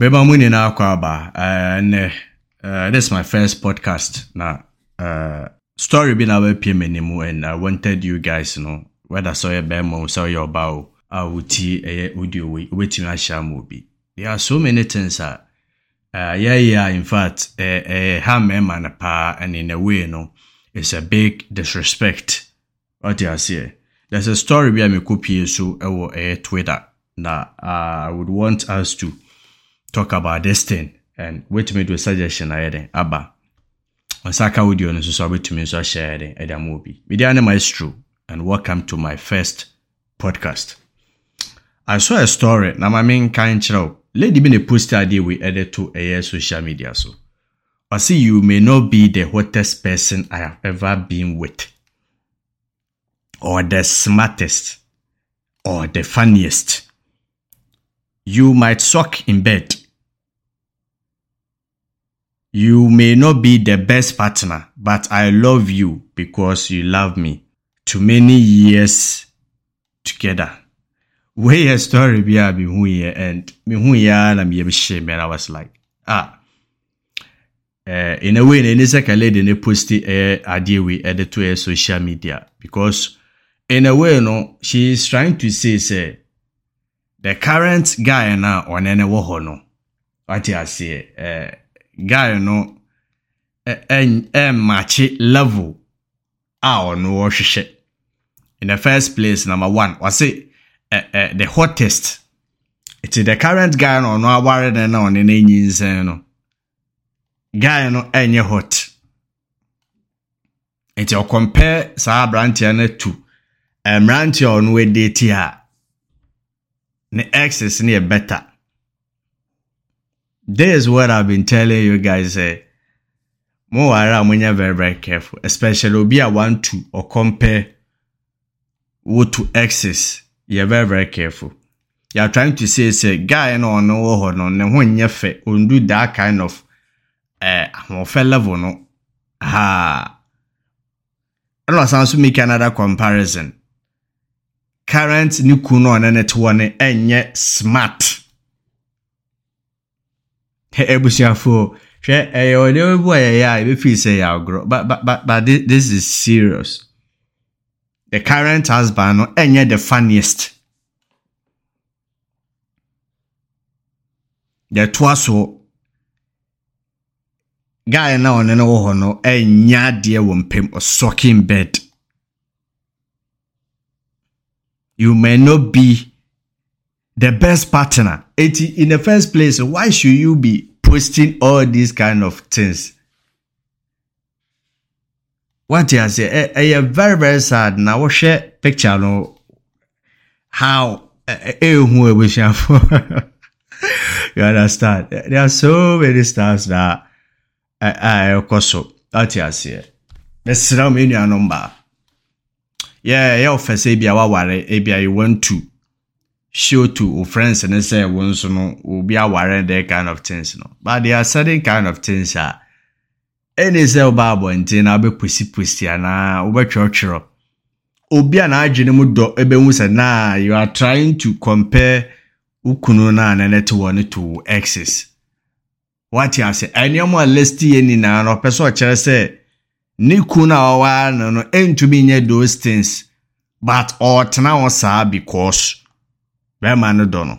Bema mu nyinaa akɔ aba uh, nnɛ uh, this is my first podcast na uh, story bi na wapie m'anim and I wanted you guys know whether sɛ ɔyɛ bɛrima o sɛ ɔyɛ ɔbaa o a wotie ɛyɛ audio wei wobɛtumi ama obi there are so many things a yɛyɛ a in fact ɛyɛ ha mmarima no paa and in a way no it's a big disrespect ɔte aseɛ there's a story bi a mekɔpie so ɛwɔ ɛyɛ twitter na uh, I would want us to talk about this thing. And wetumi do suggestion ayɛ den aba. Ɔnsa ka audio no nso so wobɛtumi nso ahyɛ den ɛde ama obi. Media ne maestro and welcome to my first podcast. I saw a story. Na ma menka nkyerɛ wo. Lady bi ne post adeɛ wei ɛde to ɛyɛ social media so. Ɔse you may not be the hottest person i have ever been with. Or the smartest. Or the funniest. You might suck in bed You may not be the best partner, but I love you because you love me. Too many years together. Where a story be a be who ye and me who ya na me shame and I was like, ah. Uh, in a way, any second lady ne post a idea we edit to a social media because in a way, no, she is trying to say, say, the current guy now on any no. What I say, uh, guy no ɛmmakye level a ɔno wɔhwehwɛ in the first place number one wɔse the hottest. Nti the current guy no ɔno aware no na ɔne no nyinsɛn no. Guy no ɛnyɛ hot. Nti ɔcompare saa aberanteɛ no to mmeranteɛ a ɔno adeti a ne exes no yɛ better this is what I've been telling you guys. Eh, more are when you're very very careful, especially obi a want to or compare what to exes. You're very very careful. You're trying to say say guy no no ho no ne ho nye fe do that kind of eh ahofe level no ha. And I also make another comparison. Current ni kuno na ne to ne enye smart. Ebusuafoɔ hwɛ ɛyɛ ɔde bu a yɛyɛ a ebɛfiri sɛ yɛ agorɔ but but but but this is serious. The current husband no ɛnyɛ the funniest. Deɛ toa so guy na ɔne no wɔ hɔ no ɛnyɛ adeɛ wɔ mpam ɔsɔkin bed. You may not be the best partner. It, in the first place, why should you be posting all these kind of things? What you say? I am very very sad. Now share picture no how eh, eh, eh who we for. You understand? Eh, there are so many stars that I I so. What you say? Let's now me number. Yeah, yeah, office ebia wa ware ebia you want to show to wo friends ne sɛ wo nso no obi aware that kind of things no but there are certain kind of things a ɛne sɛ woba abɔnten na wobɛposiposi anaa wobɛtwerɛtwerɛ obi a n'adwene mu dɔ ɛbɛhu sɛ na you are trying to compare wo kunu no a nɛnɛ te wɔ no to exes wate ase ɛnneɛma a listi yɛ nyinaa no ɔpɛ sɛ ɔkyerɛ sɛ ne kunu a ɔwaa no no ɛntumi nyɛ those things. But ɔtena hɔ saa because bɛrima no dɔ no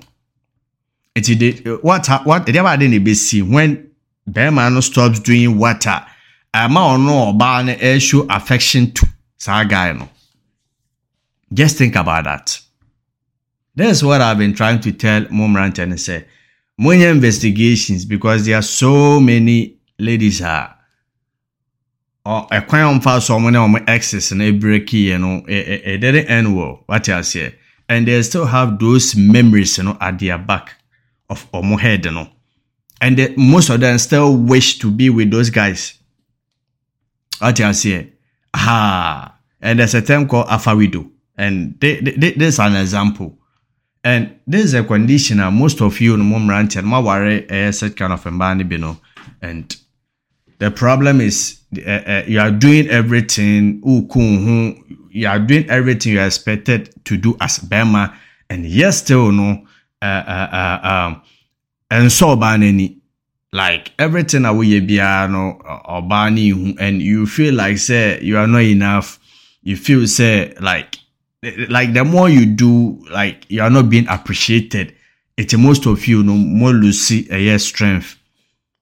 nti de what what ɛdeɛ baade na ebesi when bɛrima no stops doing what a ɛma ɔno ɔbaa no ɛreshow affection to saa guy no just think about that. This is what i've been trying to tell mo mmeranteɛ no sɛ investigations because there are so many ladies a ɛkwan a wɔmfa so ɔmo ne ɔmo exes no yɛ no it didn't end well. Wate aseɛ and they still have those memories you know, at their back of Omo head, you know. And they, most of them still wish to be with those guys. What you see? Ah, and there's a term called afawido, and this is an example. And this is a condition that most of you, no more and ma worry a set kind of environment, you know. And the problem is uh, uh, you are doing everything. You are doing everything you are expected to do as Bema, and yes, still no. Ɛnsɔ ɔbaa n'ani like everything a woyɛ biara no ɔbaa ihu and you feel like say you are not enough you feel say like like the more you do like you are not being appreciated it's most of you no more lucy ɛyɛ strength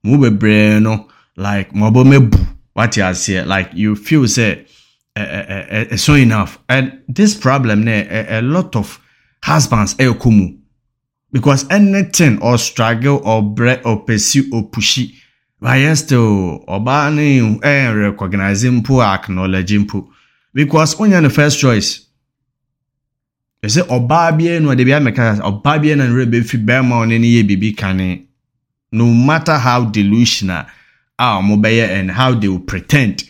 mo bebree no like mo ɔbɔ mebu wate aseɛ like you feel say it's not enough. And this problem a, a lot of husbands mu because anything or struggle or bread or pursue or pushy but still ɔbaa ne ɛn recognize mpo acknowledge because onye the first choice ɛsɛ ɔbaa biara no ɔde bi amɛka ɔbaa biara na nwerɛ bɛfi bɛrima ɔne ne yɛ biribi kane. No matter how delusional a wɔn bɛyɛ and how they will pretend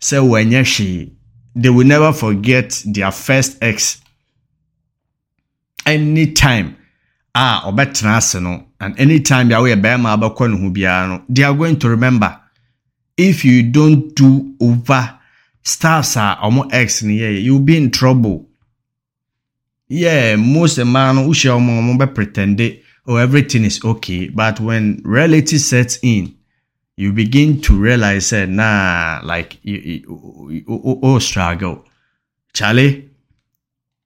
sɛ wɔnyɛ hwee they will never forget their first ex. Anytime a ɔbɛtena ase no and anytime bia woyɛ bɛrima abɛkɔ they are going to remember. If you don't do over stars a ɔmo ex yɛ you be in trouble. Yeah most mmaa no wohyia ɔmo ɔmo bɛ pretend oh everything is okay. But when reality sets in you begin to realize that nah like you, you, you, you, struggle. Charlie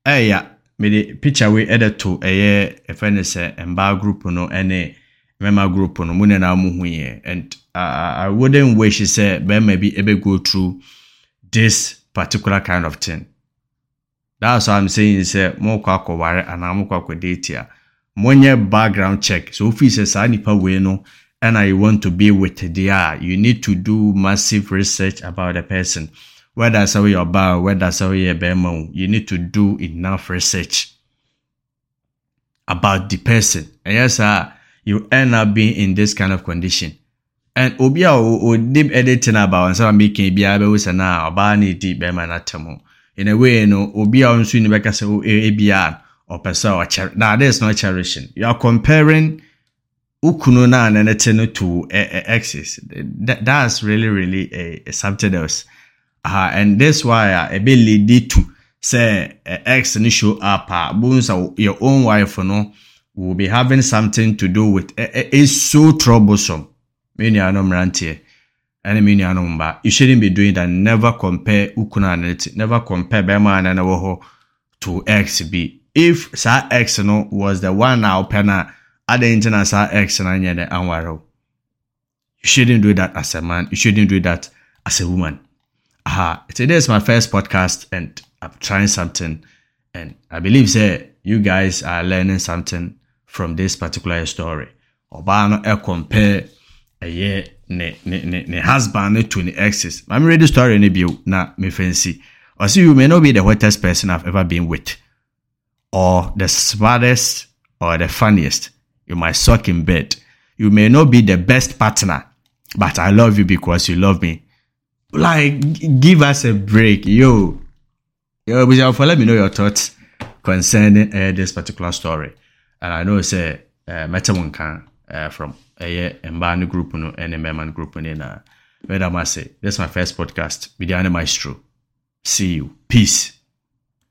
hey yeah mede picture wei ɛde to ɛyɛ ɛfɛ ne sɛ mbaa group no ɛne mmarima group no mu nyinaa mu hu yɛ and uh, I wouldn't wish sɛ bɛrima bi ɛbɛ go through this particular kind of thing. That's why I'm saying sɛ mokɔ akɔware anaa mokɔ date a monyɛ background check. So ofi sɛ saa nipa wei no ɛna I want to be with there you need to do massive research about the person whether sɛ woyɛ ɔbaa whether sɛ woyɛ bɛrima o you need to do enough research about the person And yes, saa you end up being in this kind of condition and obi a ɔdi editing about nsɛm a meka biara bɛwo sɛ no a ɔbaa ne di bɛrima no atam in a way no obi a nso ni bɛka sɛ ebia ɔpɛ sɛ ɔkyɛre na this is not cherishing you are comparing ukunu na ne te no to exes that, that's really really a, a something else. Uh, and that's why uh, ebe lead to say uh, ex no show up uh, your own wife no will be having something to do with uh, it's so troublesome. Me nuanom mmeranteɛ ɛne me nuanom mba you shouldn't be doing that. Never compare ukunu and never compare Bema a hɔ to ex bi if saa ex no was the one a wopɛ no a adɛn nti na saa x na nyɛ dɛ anware you shouldn't do that as a man. You shouldn't do that as a woman. Aha today is my first podcast and i'm trying something. And i believe say you guys are learning something from this particular story. Ɔbaa no compare ɛyɛ ne ne ne ne husband ne to ne exes. Maame read the story ne bio na me fancy. Ɔsi you may not be the hottest person i've ever been with. Or the smartest or the funniest You might suck in bed. You may not be the best partner, but I love you because you love me. Like, give us a break, yo. Yo, Bujafa, let me know your thoughts concerning uh, this particular story. And I know, say, uh, Metamunkan uh, from a uh, group and a group. And uh, I say, this is my first podcast. Bidiane Maestro. See you. Peace.